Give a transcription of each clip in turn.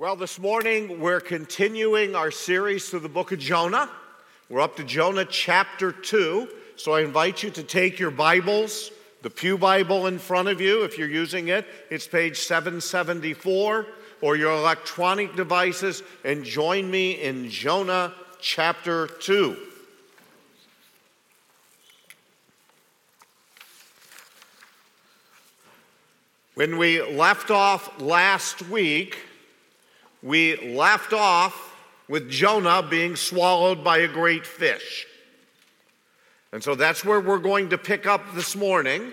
Well, this morning we're continuing our series through the book of Jonah. We're up to Jonah chapter 2. So I invite you to take your Bibles, the Pew Bible in front of you, if you're using it, it's page 774, or your electronic devices, and join me in Jonah chapter 2. When we left off last week, we left off with Jonah being swallowed by a great fish. And so that's where we're going to pick up this morning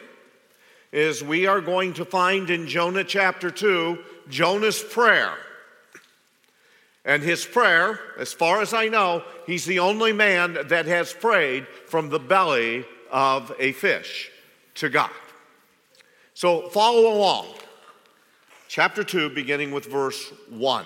is we are going to find in Jonah chapter 2 Jonah's prayer. And his prayer, as far as I know, he's the only man that has prayed from the belly of a fish to God. So follow along chapter 2, beginning with verse 1.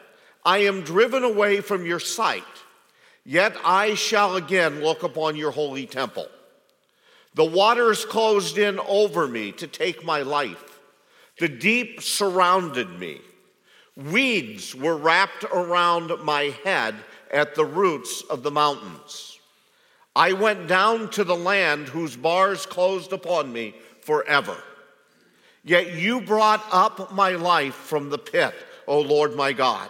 I am driven away from your sight, yet I shall again look upon your holy temple. The waters closed in over me to take my life. The deep surrounded me. Weeds were wrapped around my head at the roots of the mountains. I went down to the land whose bars closed upon me forever. Yet you brought up my life from the pit, O Lord my God.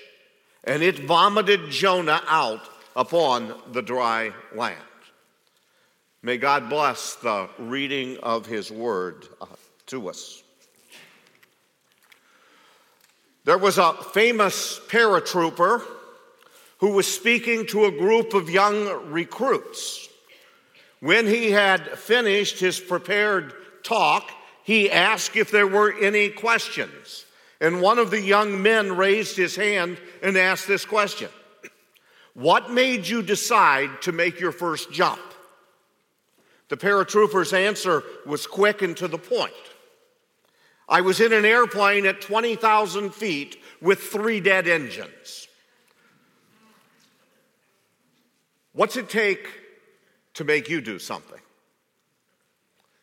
and it vomited Jonah out upon the dry land. May God bless the reading of his word uh, to us. There was a famous paratrooper who was speaking to a group of young recruits. When he had finished his prepared talk, he asked if there were any questions. And one of the young men raised his hand and asked this question What made you decide to make your first jump? The paratrooper's answer was quick and to the point. I was in an airplane at 20,000 feet with three dead engines. What's it take to make you do something?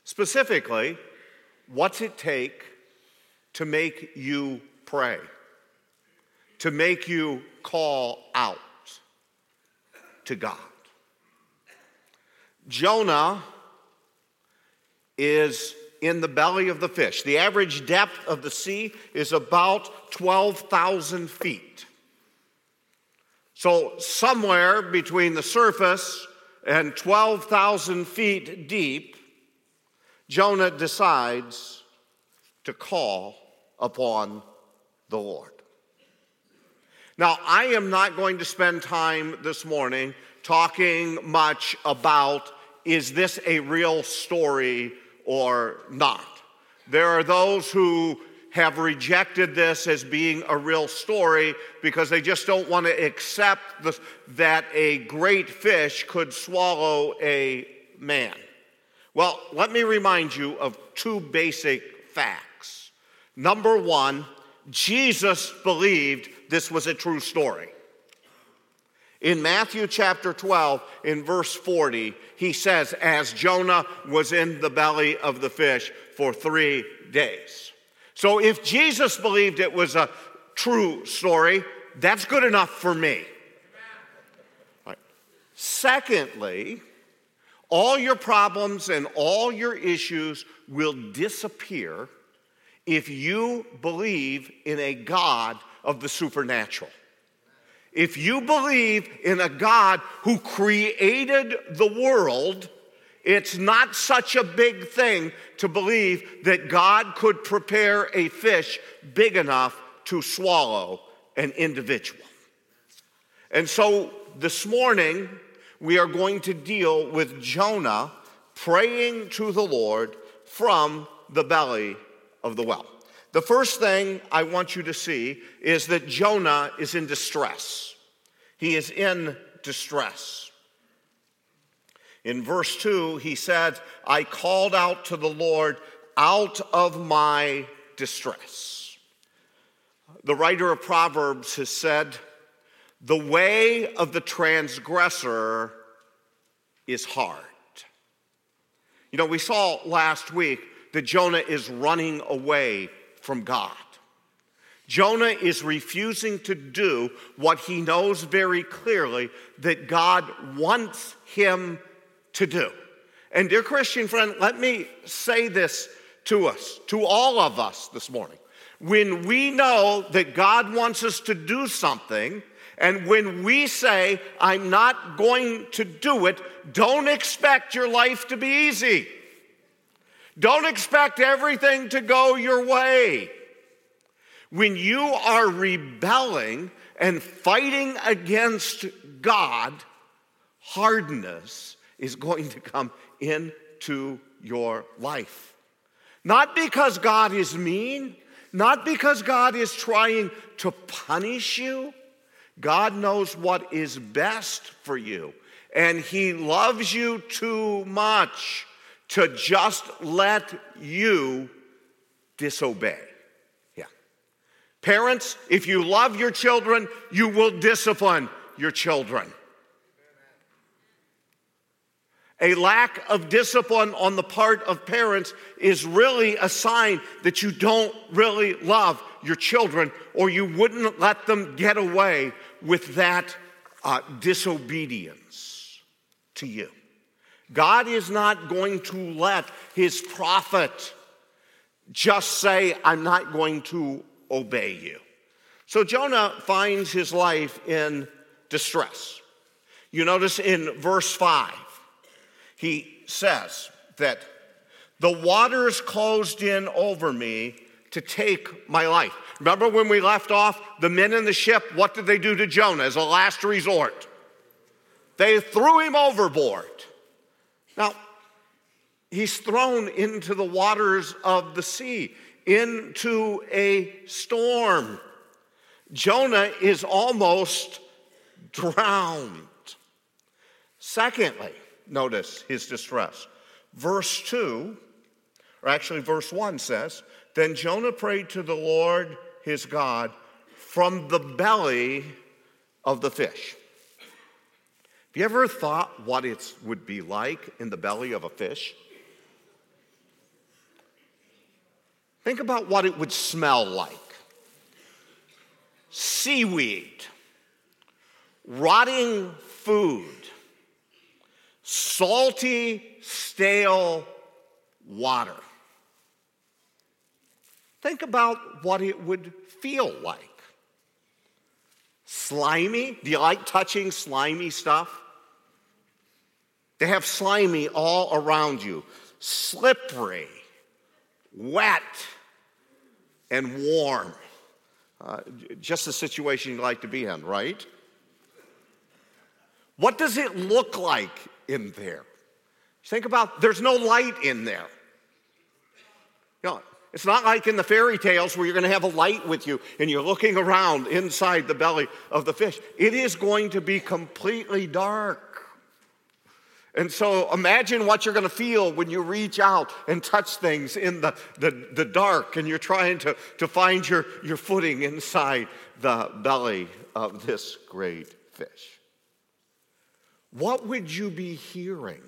Specifically, what's it take to make you pray? To make you call out to God? Jonah is in the belly of the fish. The average depth of the sea is about 12,000 feet. So, somewhere between the surface and 12,000 feet deep Jonah decides to call upon the Lord. Now, I am not going to spend time this morning talking much about is this a real story or not. There are those who have rejected this as being a real story because they just don't want to accept the, that a great fish could swallow a man. Well, let me remind you of two basic facts. Number one, Jesus believed this was a true story. In Matthew chapter 12, in verse 40, he says, As Jonah was in the belly of the fish for three days. So if Jesus believed it was a true story, that's good enough for me. Right. Secondly, all your problems and all your issues will disappear if you believe in a God of the supernatural. If you believe in a God who created the world, it's not such a big thing to believe that God could prepare a fish big enough to swallow an individual. And so this morning, we are going to deal with Jonah praying to the Lord from the belly of the well. The first thing I want you to see is that Jonah is in distress. He is in distress. In verse 2, he said, I called out to the Lord out of my distress. The writer of Proverbs has said, The way of the transgressor is hard. You know, we saw last week that Jonah is running away from God. Jonah is refusing to do what he knows very clearly that God wants him to do. And, dear Christian friend, let me say this to us, to all of us this morning. When we know that God wants us to do something, and when we say, I'm not going to do it, don't expect your life to be easy. Don't expect everything to go your way. When you are rebelling and fighting against God, hardness is going to come into your life. Not because God is mean, not because God is trying to punish you. God knows what is best for you, and He loves you too much to just let you disobey. Yeah. Parents, if you love your children, you will discipline your children. A lack of discipline on the part of parents is really a sign that you don't really love your children or you wouldn't let them get away with that uh, disobedience to you. God is not going to let his prophet just say, I'm not going to obey you. So Jonah finds his life in distress. You notice in verse 5, he says that the waters closed in over me to take my life. Remember when we left off, the men in the ship, what did they do to Jonah as a last resort? They threw him overboard. Now, he's thrown into the waters of the sea, into a storm. Jonah is almost drowned. Secondly, notice his distress. Verse 2, or actually, verse 1 says, Then Jonah prayed to the Lord his God from the belly of the fish. You ever thought what it would be like in the belly of a fish? Think about what it would smell like seaweed, rotting food, salty, stale water. Think about what it would feel like. Slimy? Do you like touching slimy stuff? They have slimy all around you, slippery, wet, and warm. Uh, just the situation you like to be in, right? What does it look like in there? Think about there's no light in there. You know, it's not like in the fairy tales where you're going to have a light with you and you're looking around inside the belly of the fish. It is going to be completely dark. And so imagine what you're going to feel when you reach out and touch things in the, the, the dark and you're trying to, to find your, your footing inside the belly of this great fish. What would you be hearing?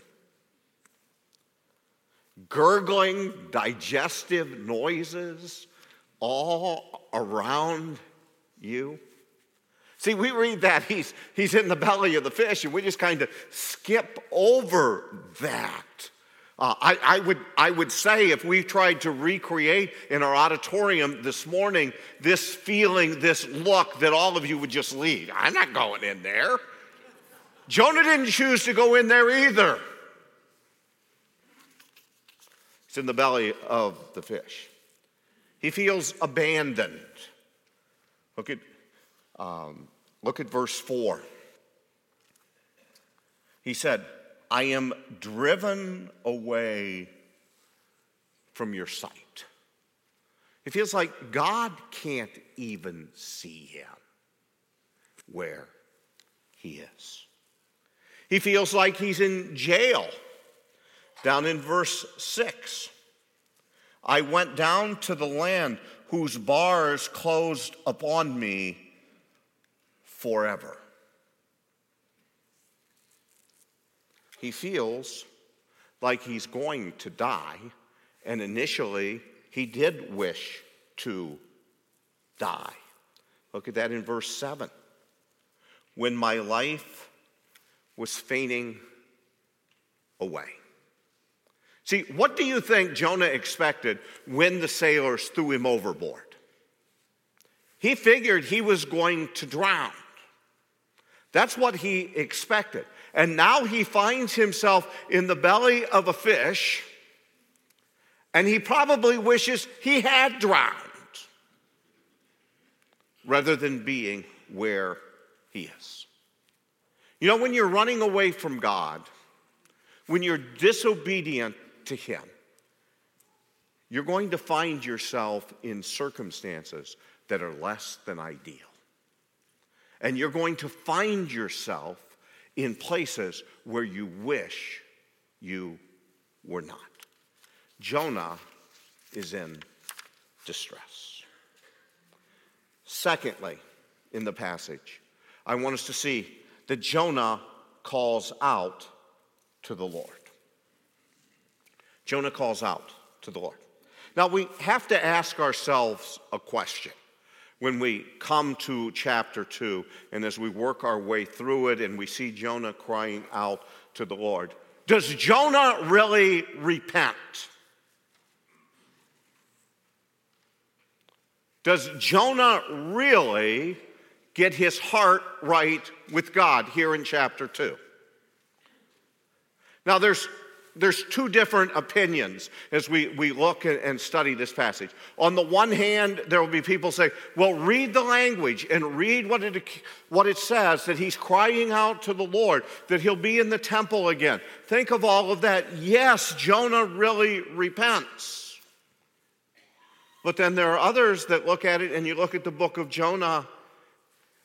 gurgling, digestive noises all around you. See, we read that he's, he's in the belly of the fish, and we just kind of skip over that. Uh, I, I, would, I would say if we tried to recreate in our auditorium this morning this feeling, this look, that all of you would just leave. I'm not going in there. Jonah didn't choose to go in there either. It's in the belly of the fish. He feels abandoned. Look at, um, look at verse 4. He said, I am driven away from your sight. It feels like God can't even see him where he is. He feels like he's in jail. Down in verse 6, I went down to the land whose bars closed upon me forever. he feels like he's going to die, and initially he did wish to die. Look at that in verse 7. When my life was fainting away. See, what do you think Jonah expected when the sailors threw him overboard? He figured he was going to drown. That's what he expected. And now he finds himself in the belly of a fish, and he probably wishes he had drowned rather than being where he is. You know, when you're running away from God, when you're disobedient to Him, you're going to find yourself in circumstances that are less than ideal. And you're going to find yourself in places where you wish you were not. Jonah is in distress. Secondly, in the passage, I want us to see that Jonah calls out to the Lord. Jonah calls out to the Lord. Now, we have to ask ourselves a question when we come to chapter 2 and as we work our way through it and we see Jonah crying out to the Lord. Does Jonah really repent? Does Jonah really get his heart right with God here in chapter 2? Now, there's there's two different opinions as we, we look and study this passage. On the one hand, there will be people say, well, read the language and read what it, what it says that he's crying out to the Lord, that he'll be in the temple again. Think of all of that. Yes, Jonah really repents. But then there are others that look at it and you look at the book of Jonah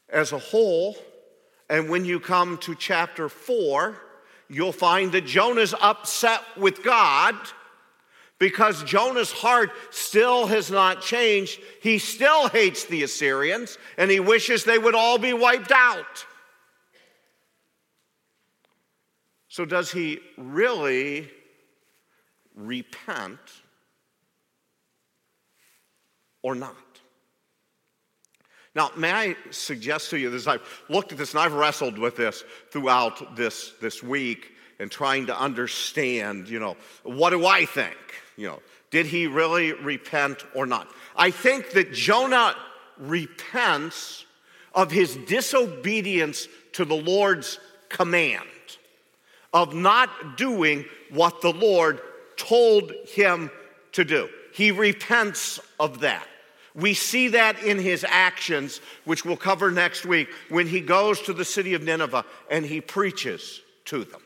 as a whole, and when you come to chapter 4, you'll find that Jonah's upset with God because Jonah's heart still has not changed. He still hates the Assyrians and he wishes they would all be wiped out. So, does he really repent or not? Now, may I suggest to you this? I've looked at this and I've wrestled with this throughout this, this week and trying to understand, you know, what do I think? You know, did he really repent or not? I think that Jonah repents of his disobedience to the Lord's command, of not doing what the Lord told him to do. He repents of that. We see that in his actions, which we'll cover next week, when he goes to the city of Nineveh and he preaches to them.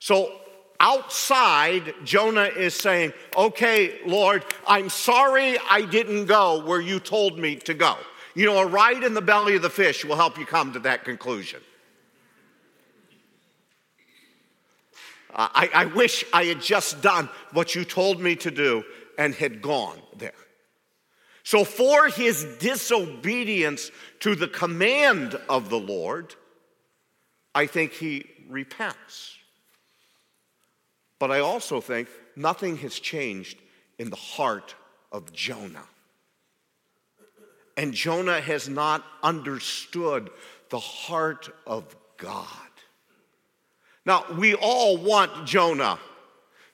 So, outside, Jonah is saying, Okay, Lord, I'm sorry I didn't go where you told me to go. You know, a ride in the belly of the fish will help you come to that conclusion. I, I wish I had just done what you told me to do and had gone there. So, for his disobedience to the command of the Lord, I think he repents. But I also think nothing has changed in the heart of Jonah. And Jonah has not understood the heart of God. Now, we all want Jonah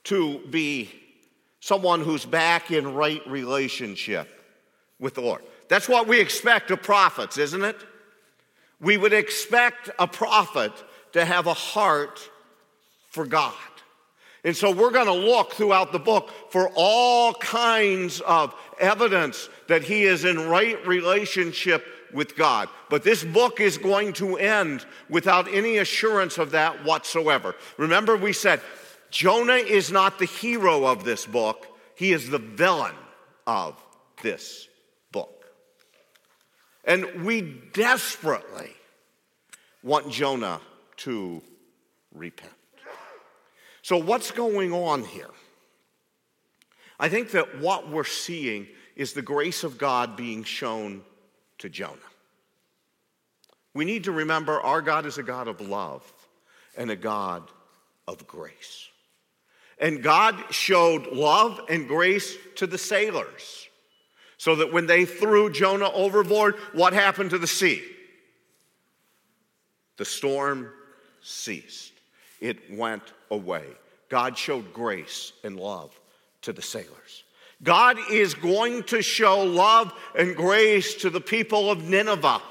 to be someone who's back in right relationship with the Lord. That's what we expect of prophets, isn't it? We would expect a prophet to have a heart for God. And so we're going to look throughout the book for all kinds of evidence that he is in right relationship with God. But this book is going to end without any assurance of that whatsoever. Remember, we said Jonah is not the hero of this book, he is the villain of this. And we desperately want Jonah to repent. So, what's going on here? I think that what we're seeing is the grace of God being shown to Jonah. We need to remember our God is a God of love and a God of grace. And God showed love and grace to the sailors so that when they threw Jonah overboard, what happened to the sea? The storm ceased it went away. God showed grace and love to the sailors. God is going to show love and grace to the people of Nineveh.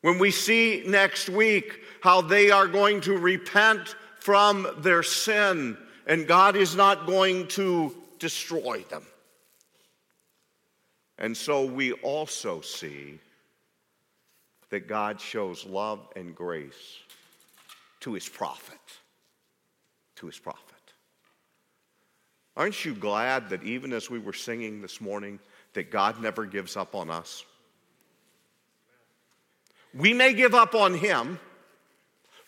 When we see next week how they are going to repent from their sin, and God is not going to destroy them. And so we also see that God shows love and grace to his prophet. To his prophet. Aren't you glad that even as we were singing this morning, that God never gives up on us? We may give up on him.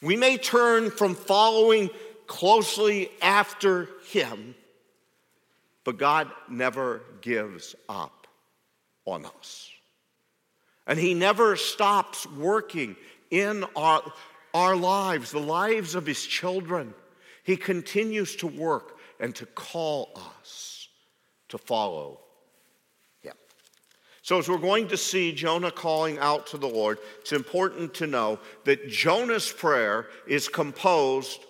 We may turn from following closely after him, but God never gives up on us. And he never stops working in our our lives, the lives of his children. He continues to work and to call us to follow him. So, as we're going to see Jonah calling out to the Lord, it's important to know that Jonah's prayer is composed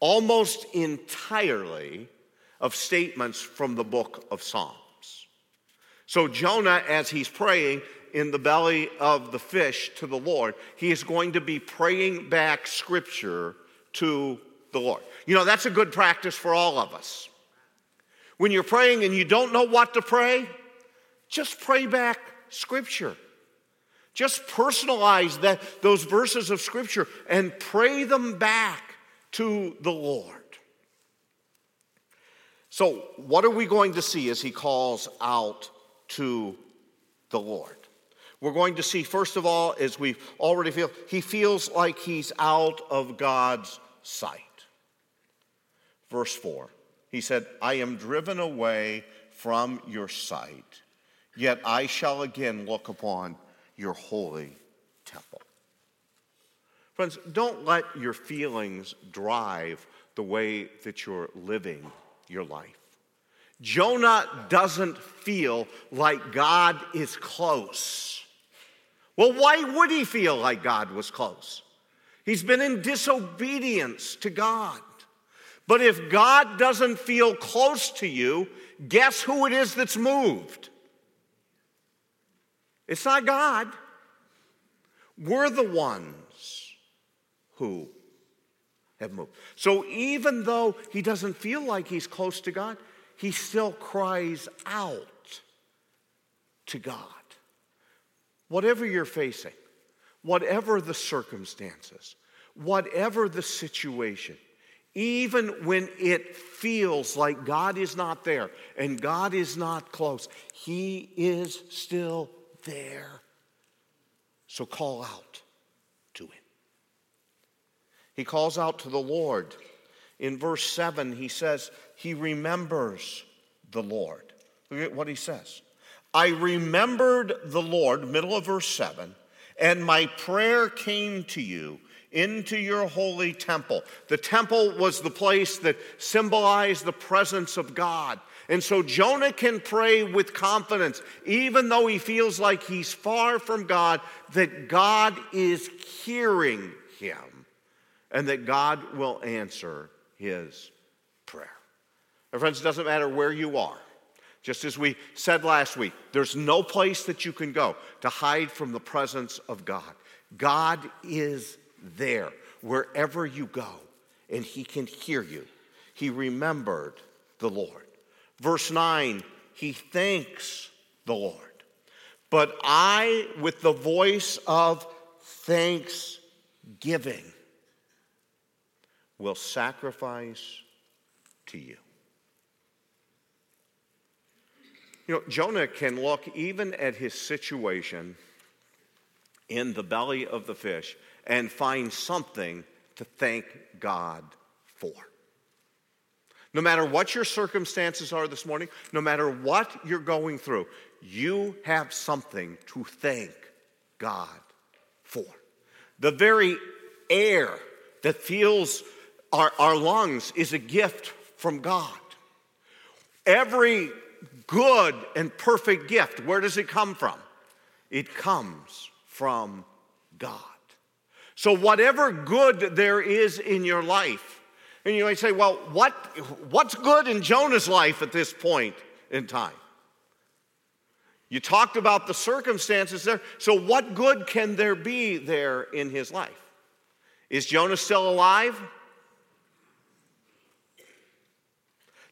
almost entirely of statements from the book of Psalms. So, Jonah, as he's praying, in the belly of the fish to the Lord, he is going to be praying back scripture to the Lord. You know, that's a good practice for all of us. When you're praying and you don't know what to pray, just pray back scripture. Just personalize that, those verses of scripture and pray them back to the Lord. So, what are we going to see as he calls out to the Lord? we're going to see, first of all, as we already feel, he feels like he's out of God's sight. Verse 4, he said, I am driven away from your sight, yet I shall again look upon your holy temple. Friends, don't let your feelings drive the way that you're living your life. Jonah doesn't feel like God is close. Well, why would he feel like God was close? He's been in disobedience to God. But if God doesn't feel close to you, guess who it is that's moved? It's not God. We're the ones who have moved. So even though he doesn't feel like he's close to God, he still cries out to God. Whatever you're facing, whatever the circumstances, whatever the situation, even when it feels like God is not there and God is not close, He is still there. So call out to Him. He calls out to the Lord. In verse 7, he says, He remembers the Lord. Look at what he says. I remembered the Lord, middle of verse 7, and my prayer came to you into your holy temple. The temple was the place that symbolized the presence of God. And so Jonah can pray with confidence, even though he feels like he's far from God, that God is hearing him and that God will answer his prayer. My friends, it doesn't matter where you are. Just as we said last week, there's no place that you can go to hide from the presence of God. God is there wherever you go, and He can hear you. He remembered the Lord. Verse 9, He thanks the Lord. But I, with the voice of thanksgiving, will sacrifice to you. You know, Jonah can look even at his situation in the belly of the fish and find something to thank God for. No matter what your circumstances are this morning, no matter what you're going through, you have something to thank God for. The very air that fills our, our lungs is a gift from God. Every good and perfect gift, where does it come from? It comes from God. So, whatever good there is in your life, and you might say, well, what, what's good in Jonah's life at this point in time? You talked about the circumstances there. So, what good can there be there in his life? Is Jonah still alive?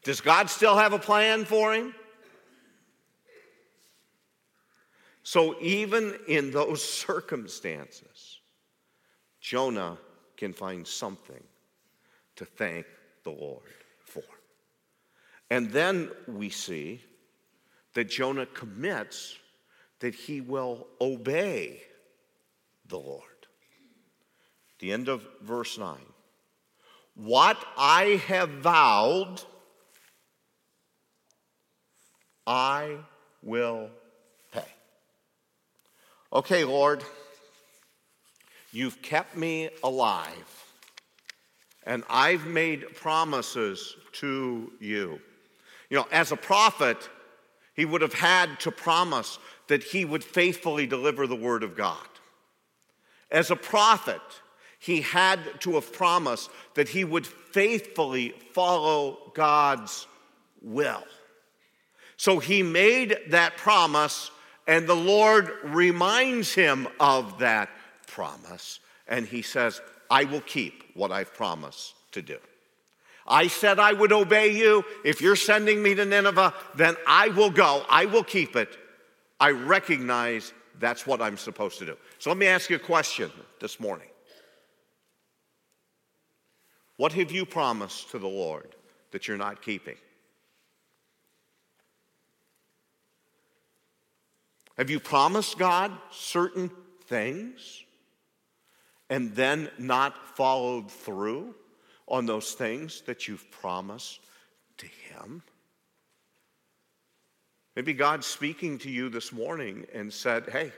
Does God still have a plan for him? So, even in those circumstances, Jonah can find something to thank the Lord for. And then we see that Jonah commits that he will obey the Lord. The end of verse 9. What I have vowed, I will. Okay, Lord, you've kept me alive, and I've made promises to you. You know, as a prophet, he would have had to promise that he would faithfully deliver the word of God. As a prophet, he had to have promised that he would faithfully follow God's will. So he made that promise, and the Lord reminds him of that promise. And he says, I will keep what I've promised to do. I said I would obey you. If you're sending me to Nineveh, then I will go. I will keep it. I recognize that's what I'm supposed to do. So let me ask you a question this morning. What have you promised to the Lord that you're not keeping? Have you promised God certain things and then not followed through on those things that you've promised to Him? Maybe God's speaking to you this morning and said, Hey,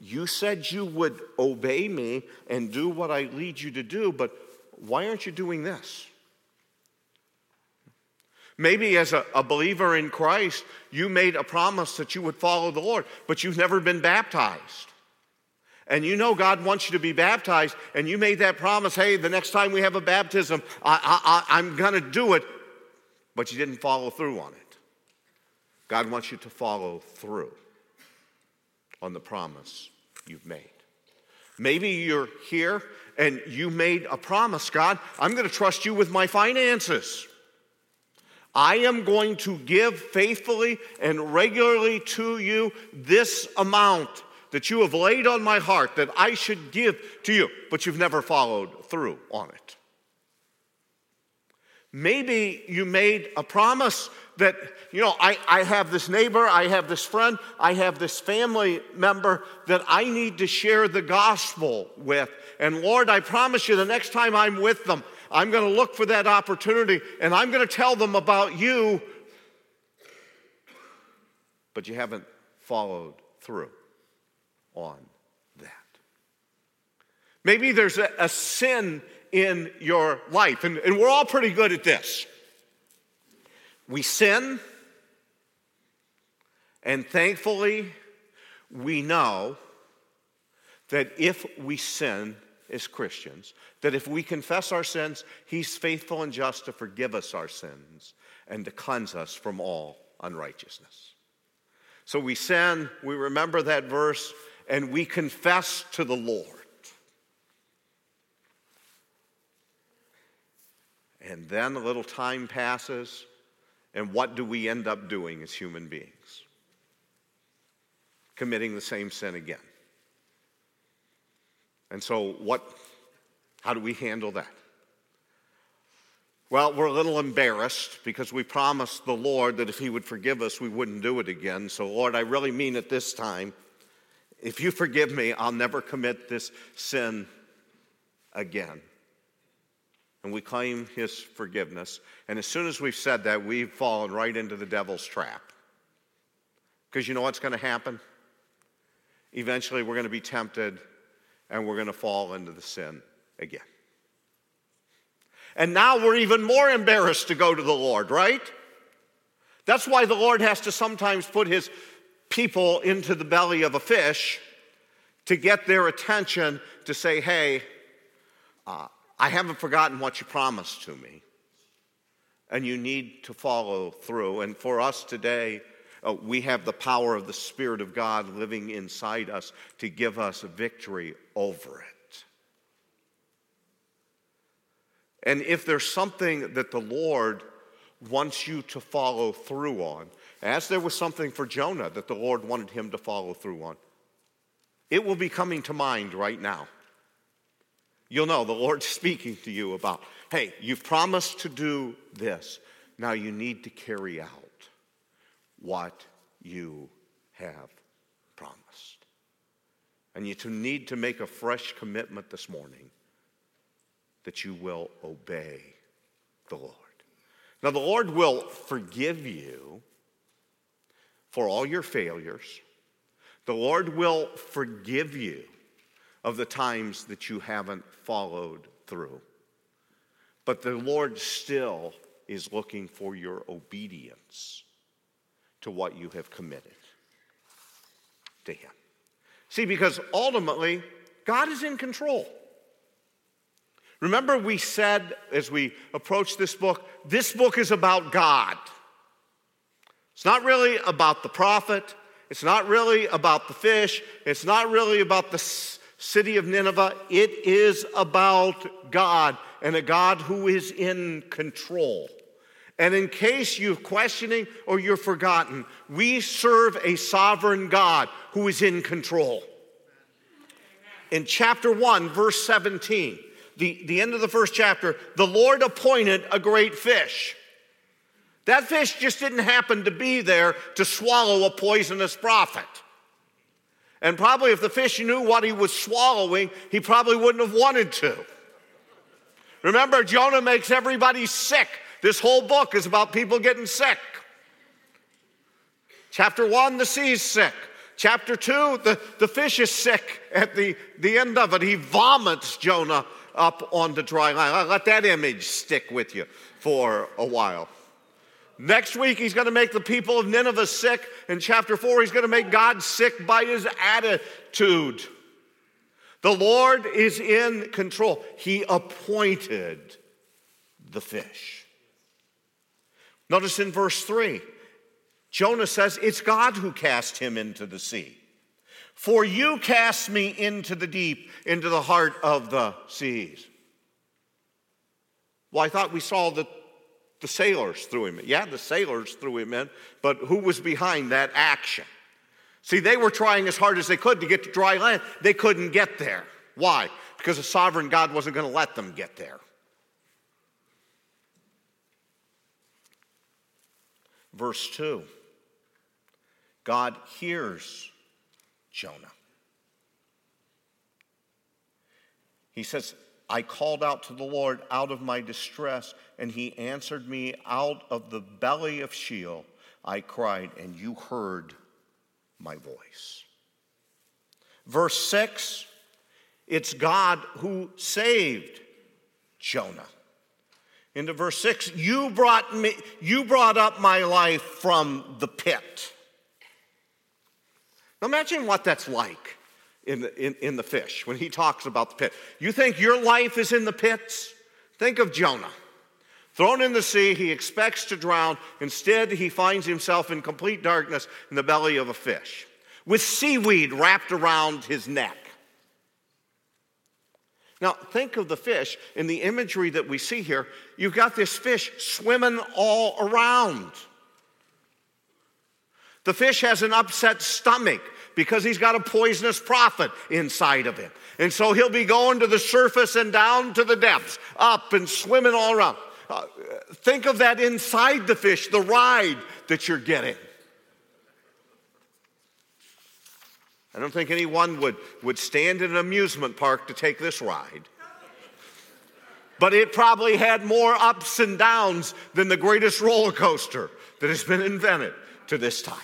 you said you would obey me and do what I lead you to do, but why aren't you doing this? Maybe as a, a, believer in Christ, you made a promise that you would follow the Lord, but you've never been baptized. And you know God wants you to be baptized, and you made that promise hey, the next time we have a baptism, I, I, I'm going to do it, but you didn't follow through on it. God wants you to follow through on the promise you've made. Maybe you're here and you made a promise God, I'm going to trust you with my finances. I am going to give faithfully and regularly to you this amount that you have laid on my heart that I should give to you, but you've never followed through on it. Maybe you made a promise that, you know, I, I have this neighbor, I have this friend, I have this family member that I need to share the gospel with. And Lord, I promise you the next time I'm with them, I'm going to look for that opportunity and I'm going to tell them about you. But you haven't followed through on that. Maybe there's a, a sin in your life, and, and we're all pretty good at this. We sin, and thankfully, we know that if we sin, as Christians that if we confess our sins, He's faithful and just to forgive us our sins and to cleanse us from all unrighteousness. So we sin, we remember that verse, and we confess to the Lord. And then a little time passes, and what do we end up doing as human beings? Committing the same sin again. And so, what, how do we handle that? Well, we're a little embarrassed because we promised the Lord that if He would forgive us, we wouldn't do it again. So, Lord, I really mean it this time. If you forgive me, I'll never commit this sin again. And we claim His forgiveness. And as soon as we've said that, we've fallen right into the devil's trap. Because you know what's going to happen? Eventually, we're going to be tempted and we're going to fall into the sin again. And now we're even more embarrassed to go to the Lord, right? That's why the Lord has to sometimes put his people into the belly of a fish to get their attention to say, hey, uh, I haven't forgotten what you promised to me. And you need to follow through. And for us today, uh, we have the power of the Spirit of God living inside us to give us victory over it. And if there's something that the Lord wants you to follow through on, as there was something for Jonah that the Lord wanted him to follow through on, it will be coming to mind right now. You'll know the Lord's speaking to you about, hey, you've promised to do this. Now you need to carry out what you have promised. And you need to make a fresh commitment this morning that you will obey the Lord. Now, the Lord will forgive you for all your failures. The Lord will forgive you of the times that you haven't followed through. But the Lord still is looking for your obedience to what you have committed to Him. See, because ultimately, God is in control. Remember, we said as we approached this book, this book is about God. It's not really about the prophet. It's not really about the fish. It's not really about the city of Nineveh. It is about God and a God who is in control. And in case you're questioning or you're forgotten, we serve a sovereign God who is in control. In chapter 1, verse 17, the, the end of the first chapter, the Lord appointed a great fish. That fish just didn't happen to be there to swallow a poisonous prophet. And probably if the fish knew what he was swallowing, he probably wouldn't have wanted to. Remember, Jonah makes everybody sick this whole book is about people getting sick. Chapter one, the sea's sick. Chapter two, the, the fish is sick at the, the end of it. He vomits Jonah up on the dry land. let that image stick with you for a while. Next week, he's going to make the people of Nineveh sick. In chapter 4, he's going to make God sick by his attitude. The Lord is in control. He appointed the fish. Notice in verse 3, Jonah says, It's God who cast him into the sea. For you cast me into the deep, into the heart of the seas. Well, I thought we saw that the sailors threw him in. Yeah, the sailors threw him in, but who was behind that action? See, they were trying as hard as they could to get to dry land. They couldn't get there. Why? Because a sovereign God wasn't going to let them get there. Verse 2 God hears Jonah. He says, I called out to the Lord out of my distress, and he answered me out of the belly of Sheol. I cried, and you heard my voice. Verse 6 it's God who saved Jonah into verse 6 you brought me you brought up my life from the pit now imagine what that's like in the, in, in the fish when he talks about the pit. You think your life is in the pits? Think of Jonah. Thrown in the sea, he expects to drown. Instead, he finds himself in complete darkness in the belly of a fish with seaweed wrapped around his neck. Now, think of the fish in the imagery that we see here. You've got this fish swimming all around. The fish has an upset stomach because he's got a poisonous prophet inside of him. And so he'll be going to the surface and down to the depths, up and swimming all around. Uh, think of that inside the fish, the ride that you're getting. I don't think anyone would, would stand in an amusement park to take this ride. But it probably had more ups and downs than the greatest roller coaster that has been invented to this time.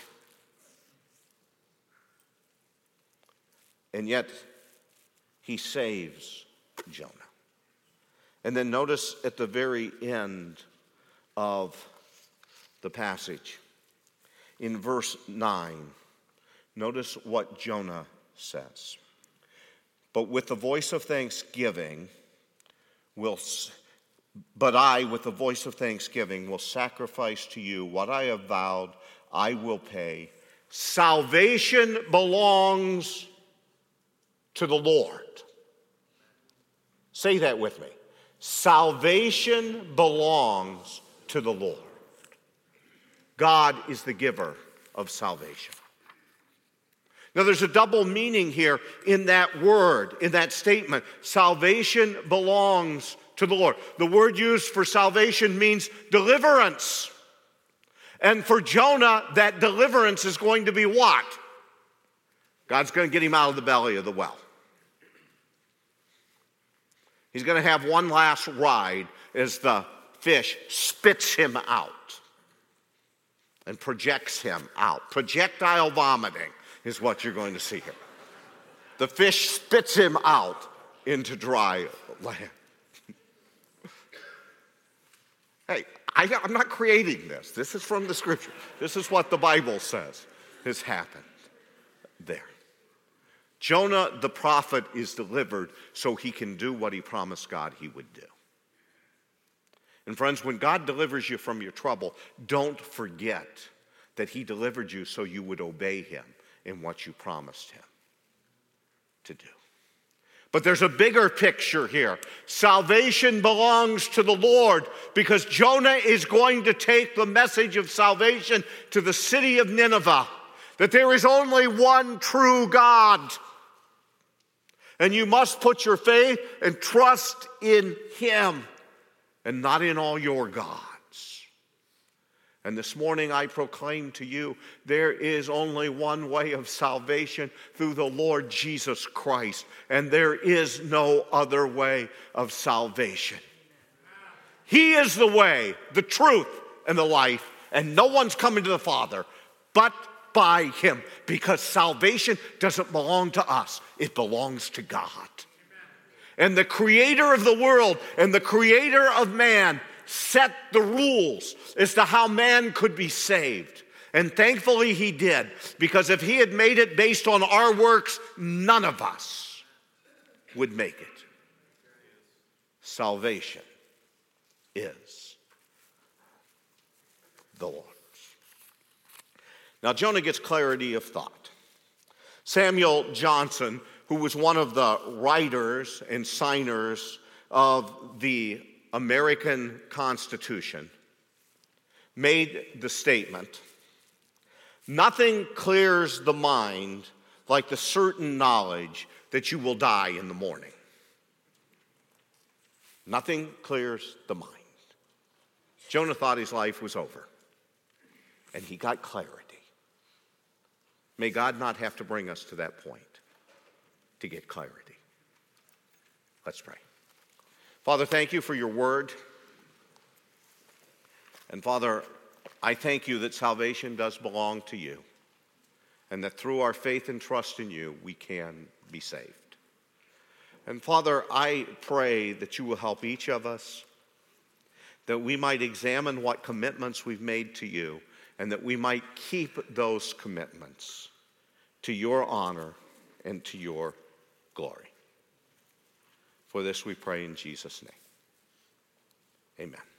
And yet, he saves Jonah. And then notice at the very end of the passage, in verse 9, notice what Jonah says. But with the voice of thanksgiving, will, but I, with the voice of thanksgiving, will sacrifice to you what I have vowed I will pay. Salvation belongs to the Lord. Say that with me. Salvation belongs to the Lord. God is the giver of salvation. Now, there's a double meaning here in that word, in that statement. Salvation belongs to the Lord. The word used for salvation means deliverance. And for Jonah, that deliverance is going to be what? God's going to get him out of the belly of the well. He's going to have one last ride as the fish spits him out and projects him out. Projectile vomiting is what you're going to see here. The fish spits him out into dry land. hey, I, am not creating this. This is from the scripture. This is what the Bible says has happened there. Jonah the prophet is delivered so he can do what he promised God he would do. And friends, when God delivers you from your trouble, don't forget that he delivered you so you would obey him in what you promised him to do. But there's a bigger picture here. Salvation belongs to the Lord because Jonah is going to take the message of salvation to the city of Nineveh that there is only one true God and you must put your faith and trust in Him and not in all your gods. And this morning I proclaim to you there is only one way of salvation through the Lord Jesus Christ, and there is no other way of salvation. He is the way, the truth, and the life, and no one's coming to the Father but by him because salvation doesn't belong to us, it belongs to God. And the creator of the world and the creator of man set the rules as to how man could be saved. And thankfully he did, because if he had made it based on our works, none of us would make it. Salvation is the Lord. Now, Jonah gets clarity of thought. Samuel Johnson, who was one of the writers and signers of the American Constitution, made the statement Nothing clears the mind like the certain knowledge that you will die in the morning. Nothing clears the mind. Jonah thought his life was over, and he got clarity. May God not have to bring us to that point to get clarity. Let's pray. Father, thank you for your word. And Father, I thank you that salvation does belong to you and that through our faith and trust in you, we can be saved. And Father, I pray that you will help each of us, that we might examine what commitments we've made to you and that we might keep those commitments to your honor and to your glory. For this we pray in Jesus' name. Amen.